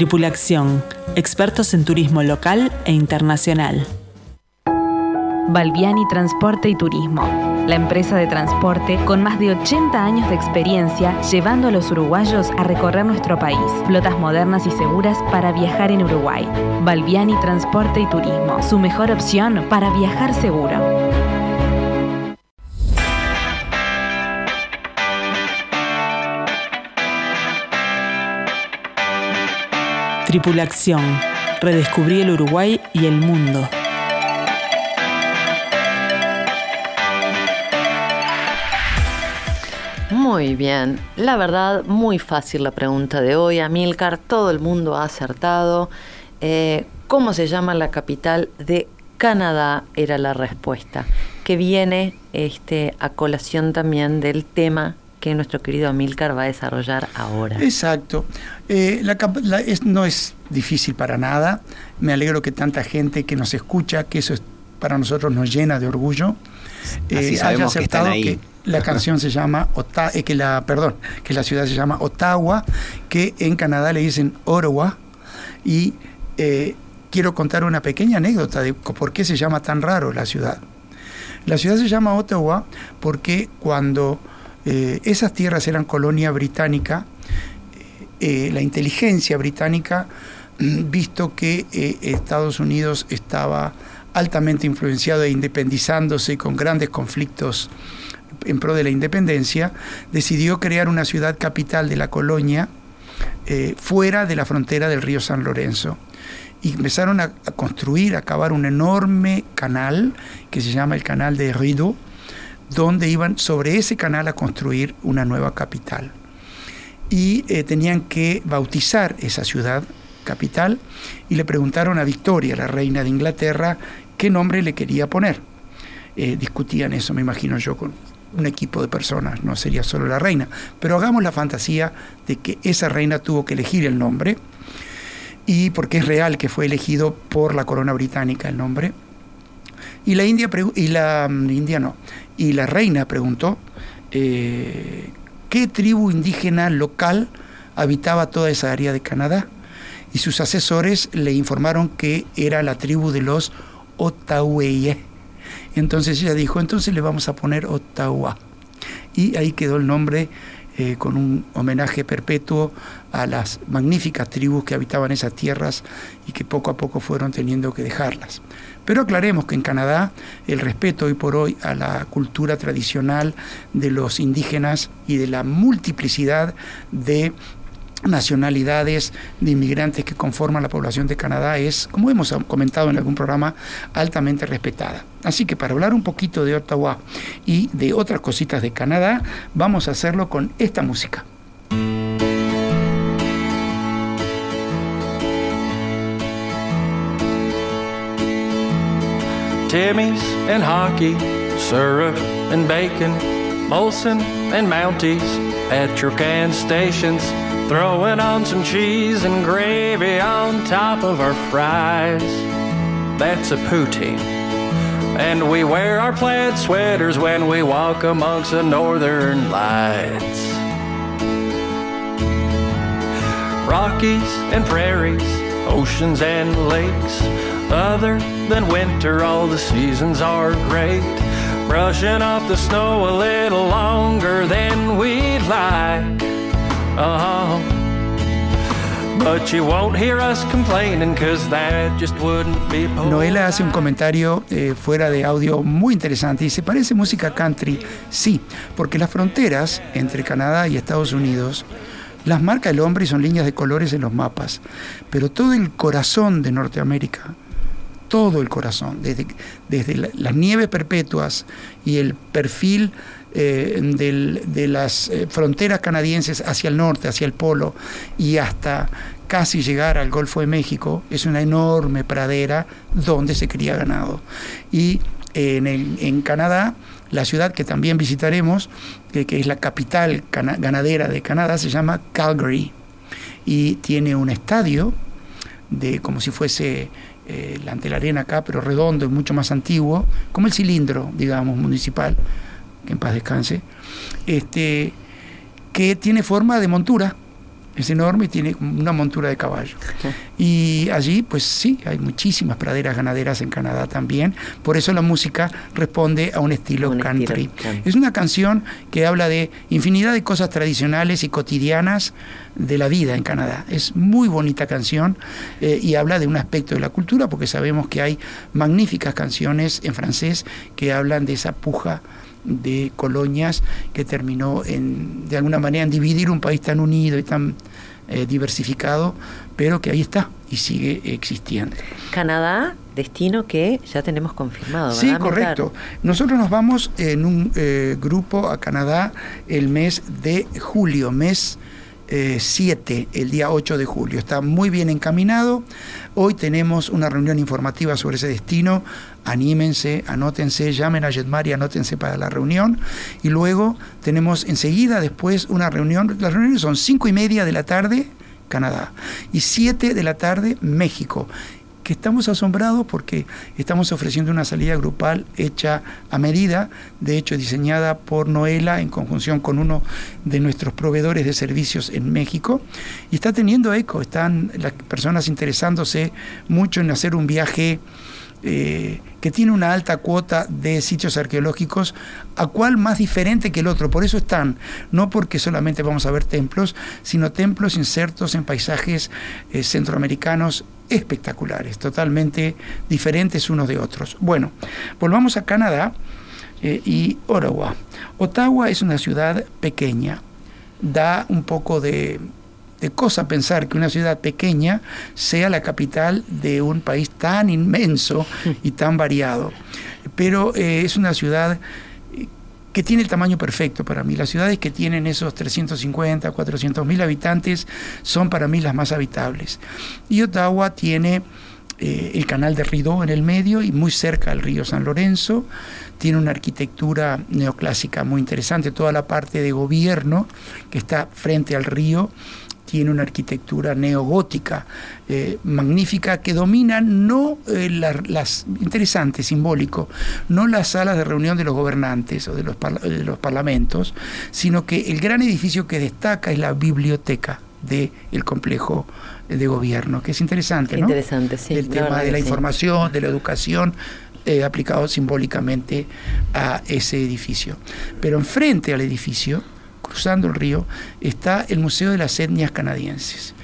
Tripulación, expertos en turismo local e internacional. Balbiani Transporte y Turismo, la empresa de transporte con más de 80 años de experiencia llevando a los uruguayos a recorrer nuestro país. Flotas modernas y seguras para viajar en Uruguay. Balbiani Transporte y Turismo, su mejor opción para viajar seguro. Tripulación, Redescubrí el Uruguay y el mundo. Muy bien, la verdad, muy fácil la pregunta de hoy, Amilcar, todo el mundo ha acertado. Eh, ¿Cómo se llama la capital de Canadá? Era la respuesta, que viene este, a colación también del tema que nuestro querido Amilcar va a desarrollar ahora. Exacto. Eh, la, es, no es difícil para nada. Me alegro que tanta gente que nos escucha, que eso es, para nosotros nos llena de orgullo, eh, haya aceptado que, la *laughs* canción se llama eh, que la perdón, que la ciudad se llama Ottawa, que en Canadá le dicen Ottawa y eh, quiero contar una pequeña anécdota de por qué se llama tan raro la ciudad. La ciudad se llama Ottawa porque cuando eh, esas tierras eran colonia británica, la inteligencia británica, *clears throat* visto que Estados Unidos estaba altamente influenciado e independizándose con grandes conflictos en pro de la independencia, decidió crear una ciudad capital de la colonia eh, fuera de la frontera del río San Lorenzo. Y empezaron a, construir, a cavar un enorme canal que se llama el canal de Rideau, donde iban sobre ese canal a construir una nueva capital. Y eh, tenían que bautizar esa ciudad capital y le preguntaron a Victoria, la reina de Inglaterra, qué nombre le quería poner. Eh, discutían eso, me imagino yo, con un equipo de personas, no sería solo la reina. Pero hagamos la fantasía de que esa reina tuvo que elegir el nombre, y porque es real que fue elegido por la corona británica el nombre. Y la India, y la mm, India no, y la reina preguntó eh, qué tribu indígena local habitaba toda esa área de Canadá. Y sus asesores le informaron que era la tribu de los Ottawa entonces ella dijo, entonces le vamos a poner Ottawa. Y ahí quedó el nombre eh, con un homenaje perpetuo a las magníficas tribus que habitaban esas tierras y que poco a poco fueron teniendo que dejarlas. Pero aclaremos que en Canadá el respeto hoy por hoy a la cultura tradicional de los indígenas y de la multiplicidad de nacionalidades de inmigrantes que conforman la población de Canadá es, como hemos comentado en algún programa, altamente respetada. Así que para hablar un poquito de Ottawa y de otras cositas de Canadá, vamos a hacerlo con esta música. Timmy's and hockey, syrup and bacon, Molson and Mounties at your stations. Throwing on some cheese and gravy on top of our fries. That's a poutine. And we wear our plaid sweaters when we walk amongst the northern lights. Rockies and prairies, oceans and lakes. Other than winter, all the seasons are great. Brushing off the snow a little longer than we'd like. Noela hace un comentario eh, fuera de audio muy interesante. Dice, ¿parece música country? Sí, porque las fronteras entre Canadá y Estados Unidos las marca el hombre y son líneas de colores en los mapas. Pero todo el corazón de Norteamérica, todo el corazón, desde, desde las nieves perpetuas y el perfil eh, de las eh, fronteras canadienses hacia el norte, hacia el polo y hasta casi llegar al Golfo de México, es una enorme pradera donde se cría ganado. Y en, en Canadá, la ciudad que también visitaremos, que, es la capital ganadera de Canadá, se llama Calgary y tiene un estadio de como si fuese eh, ante la arena acá, pero redondo y mucho más antiguo, como el cilindro, digamos, municipal, que en paz descanse, este, que tiene forma de montura, es enorme y tiene una montura de caballo. Y allí, pues sí, hay muchísimas praderas ganaderas en Canadá también. Por eso la música responde a un estilo country. Es una canción que habla de infinidad de cosas tradicionales y cotidianas de la vida en Canadá. Es muy bonita canción eh, y habla de un aspecto de la cultura, porque sabemos que hay magníficas canciones en francés que hablan de esa puja de colonias que terminó en, de alguna manera en dividir un país tan unido y tan eh, diversificado, pero que ahí está y sigue existiendo. Canadá, destino que ya tenemos confirmado. Sí, ¿verdad, correcto. Nosotros nos vamos en un eh, grupo a Canadá el mes de julio, mes 7, el día 8 de julio. Está muy bien encaminado. Hoy tenemos una reunión informativa sobre ese destino. Anímense, anótense, llamen a Jetmar y anótense para la reunión. Y luego tenemos enseguida después una reunión. Las reuniones son 5 y media de la tarde, Canadá, y 7 de la tarde, México estamos asombrados porque estamos ofreciendo una salida grupal hecha a medida, de hecho diseñada por Noela en conjunción con uno de nuestros proveedores de servicios en México, y está teniendo eco, están las personas interesándose mucho en hacer un viaje eh, que tiene una alta cuota de sitios arqueológicos, a cual más diferente que el otro. Por eso están, no porque solamente vamos a ver templos, sino templos insertos en paisajes eh, centroamericanos espectaculares, totalmente diferentes unos de otros. Bueno, volvamos a Canadá eh, y Ottawa. Ottawa es una ciudad pequeña, da un poco de cosa pensar que una ciudad pequeña sea la capital de un país tan inmenso y tan variado. Pero eh, es una ciudad que tiene el tamaño perfecto para mí. Las ciudades que tienen esos 350, 400 mil habitantes son para mí las más habitables. Y Ottawa tiene eh, el canal de Rideau en el medio y muy cerca al río San Lorenzo. Tiene una arquitectura neoclásica muy interesante. Toda la parte de gobierno que está frente al río tiene una arquitectura neogótica eh, magnífica que domina no eh, las, interesante, simbólico, no las salas de reunión de los gobernantes o de los, de los parlamentos, sino que el gran edificio que destaca es la biblioteca del complejo de gobierno, que es interesante, ¿no? Interesante, sí. El tema de la información, de la educación, eh, aplicado simbólicamente a ese edificio. Pero enfrente al edificio cruzando el río, está el Museo de las Etnias Canadienses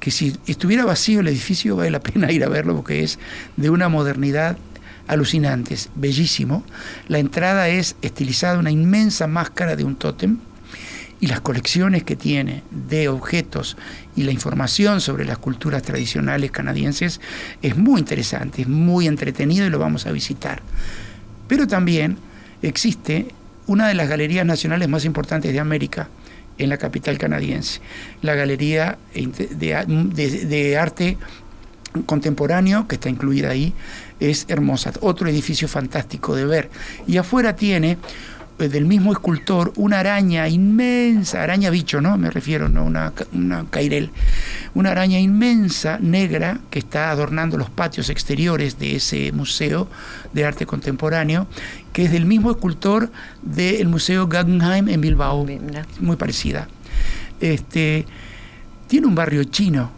que si estuviera vacío el edificio vale la pena ir a verlo porque es de una modernidad alucinante, es bellísimo. La entrada es estilizada, una inmensa máscara de un tótem y las colecciones que tiene de objetos y la información sobre las culturas tradicionales canadienses es muy interesante, es muy entretenido y lo vamos a visitar. Pero también existe una de las galerías nacionales más importantes de América en la capital canadiense, la Galería de, Arte Contemporáneo, que está incluida ahí, es hermosa. Otro edificio fantástico de ver. Y afuera tiene del mismo escultor una araña inmensa, araña bicho, ¿no? Me refiero, no una, una cairel, una araña inmensa negra que está adornando los patios exteriores de ese museo de arte contemporáneo, que es del mismo escultor del Museo Guggenheim en Bilbao, muy parecida. Este, tiene un barrio chino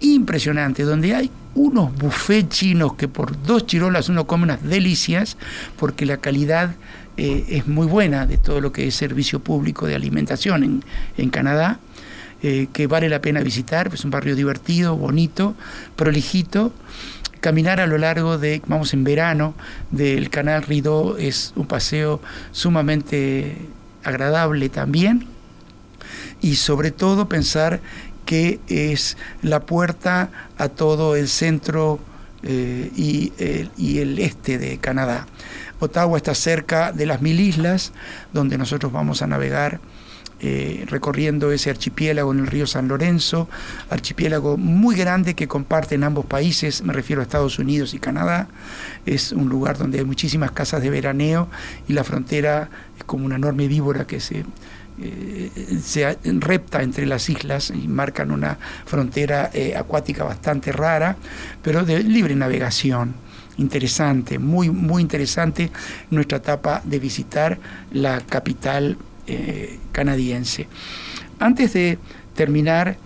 impresionante, donde hay unos buffets chinos que por dos chirolas uno come unas delicias, porque la calidad eh, es muy buena de todo lo que es servicio público de alimentación en, Canadá, eh, que vale la pena visitar, es un barrio divertido, bonito, prolijito. Caminar a lo largo de, vamos en verano, del canal Rideau es un paseo sumamente agradable también. Y sobre todo pensar que es la puerta a todo el centro eh, y, y, el este de Canadá. Ottawa está cerca de las mil islas, donde nosotros vamos a navegar eh, recorriendo ese archipiélago en el río San Lorenzo, archipiélago muy grande que comparten ambos países, me refiero a Estados Unidos y Canadá. Es un lugar donde hay muchísimas casas de veraneo y la frontera es como una enorme víbora que se, eh, se repta entre las islas y marcan una frontera eh, acuática bastante rara, pero de libre navegación interesante, muy, muy interesante nuestra etapa de visitar la capital eh, canadiense. Antes de terminar,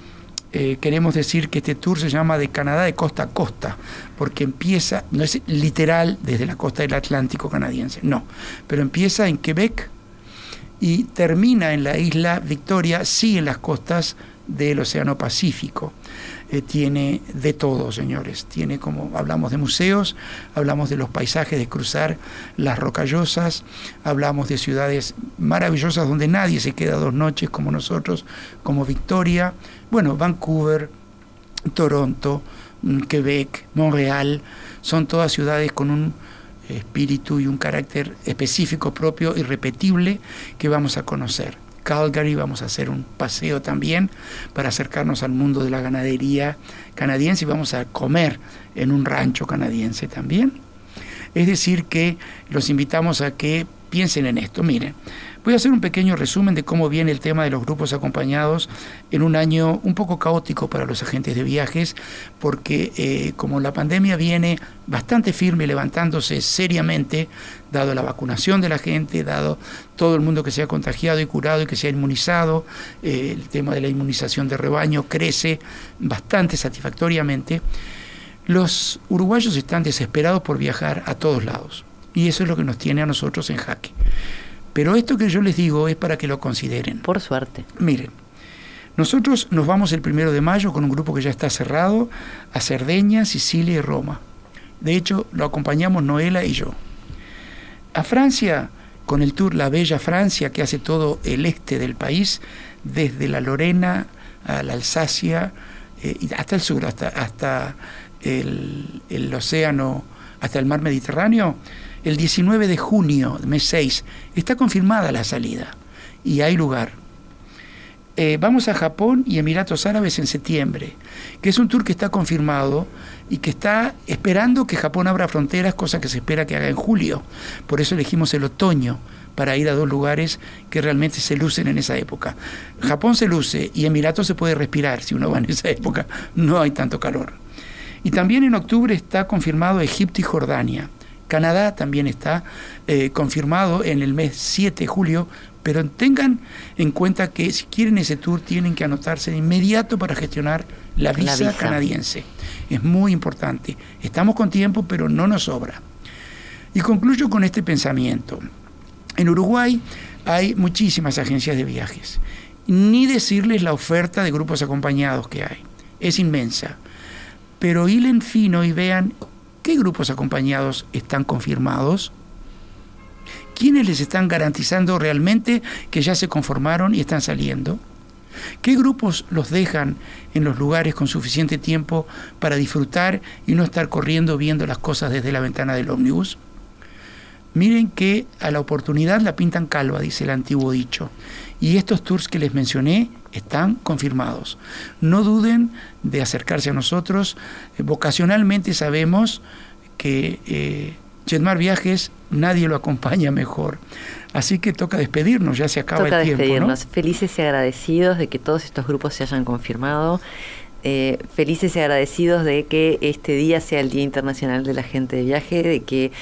eh, queremos decir que este tour se llama de Canadá de costa a costa, porque empieza, no es literal desde la costa del Atlántico canadiense, no, pero empieza en Quebec y termina en la isla Victoria, sí en las costas del Océano Pacífico. Eh, tiene de todo, señores. Tiene como hablamos de museos, hablamos de los paisajes de cruzar las rocallosas, hablamos de ciudades maravillosas donde nadie se queda dos noches como nosotros, como Victoria, bueno, Vancouver, Toronto, mm, Quebec, Montreal, son todas ciudades con un espíritu y un carácter específico propio, irrepetible, que vamos a conocer. Calgary, vamos a hacer un paseo también para acercarnos al mundo de la ganadería canadiense y vamos a comer en un rancho canadiense también. Es decir, que los invitamos a que piensen en esto. Miren, Voy a hacer un pequeño resumen de cómo viene el tema de los grupos acompañados en un año un poco caótico para los agentes de viajes, porque eh, como la pandemia viene bastante firme, levantándose seriamente, dado la vacunación de la gente, dado todo el mundo que se ha contagiado y curado y que se ha inmunizado, eh, el tema de la inmunización de rebaño crece bastante satisfactoriamente, los uruguayos están desesperados por viajar a todos lados. Y eso es lo que nos tiene a nosotros en jaque. Pero esto que yo les digo es para que lo consideren. Por suerte. Miren, nosotros nos vamos el primero de mayo con un grupo que ya está cerrado a Cerdeña, Sicilia y Roma. De hecho, lo acompañamos Noela y yo. A Francia, con el tour La Bella Francia, que hace todo el este del país, desde la Lorena a la Alsacia, eh, hasta el sur, hasta, hasta el, el océano, hasta el mar Mediterráneo, el 19 de junio, mes 6, está confirmada la salida y hay lugar. Eh, vamos a Japón y Emiratos Árabes en septiembre, que es un tour que está confirmado y que está esperando que Japón abra fronteras, cosa que se espera que haga en julio. Por eso elegimos el otoño para ir a dos lugares que realmente se lucen en esa época. Japón se luce y Emiratos se puede respirar si uno va en esa época, no hay tanto calor. Y también en octubre está confirmado Egipto y Jordania. Canadá también está eh, confirmado en el mes 7 de julio, pero tengan en cuenta que si quieren ese tour tienen que anotarse de inmediato para gestionar la visa, canadiense. Es muy importante. Estamos con tiempo, pero no nos sobra. Y concluyo con este pensamiento. En Uruguay hay muchísimas agencias de viajes. Ni decirles la oferta de grupos acompañados que hay. Es inmensa. Pero hilen fino y vean ¿Qué grupos acompañados están confirmados? ¿Quiénes les están garantizando realmente que ya se conformaron y están saliendo? ¿Qué grupos los dejan en los lugares con suficiente tiempo para disfrutar y no estar corriendo viendo las cosas desde la ventana del ómnibus? Miren que a la oportunidad la pintan calva, dice el antiguo dicho. Y estos tours que les mencioné están confirmados. No duden de acercarse a nosotros. Eh, vocacionalmente sabemos que eh, Jetmar Viajes nadie lo acompaña mejor. Así que toca despedirnos, ya se acaba toca el tiempo. despedirnos, felices y agradecidos de que todos estos grupos se hayan confirmado. Eh, felices y agradecidos de que este día sea el Día Internacional de la Gente de Viaje, de que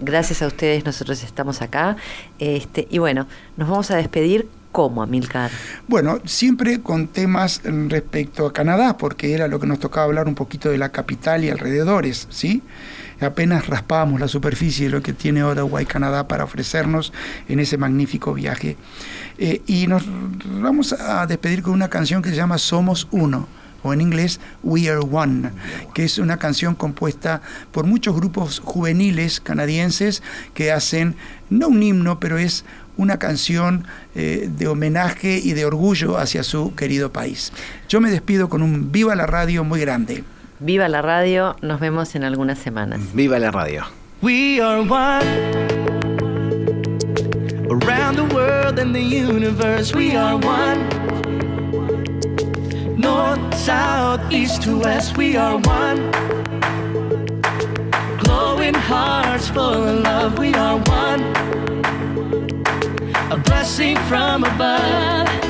gracias a ustedes nosotros estamos acá. Este, y bueno, nos vamos a despedir ¿Cómo, Amilcar? Bueno, siempre con temas respecto a Canadá, porque era lo que nos tocaba hablar un poquito de la capital y alrededores, ¿sí? Apenas raspábamos la superficie de lo que tiene Ottawa y Canadá para ofrecernos en ese magnífico viaje. Eh, y nos vamos a despedir con una canción que se llama Somos Uno o en inglés We Are One, que es una canción compuesta por muchos grupos juveniles canadienses que hacen, no un himno, pero es una canción eh, de homenaje y de orgullo hacia su querido país. Yo me despido con un viva la radio muy grande. Viva la radio, nos vemos en algunas semanas. Viva la radio. We are one. Around the world and the universe, we are one. North, south, east to west, we are one. Glowing hearts full of love, we are one. Blessing from above.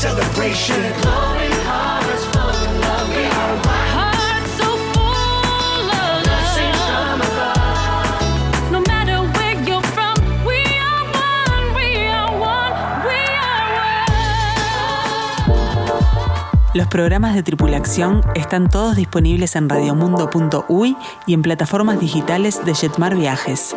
Celebration. Glowing hearts full of love, we are one. Hearts so full of Love sings from above. No matter where you're from, we are one, we are one, we are one. Los programas de tripulación están todos disponibles en radiomundo.uy y en plataformas digitales de Jetmar Viajes.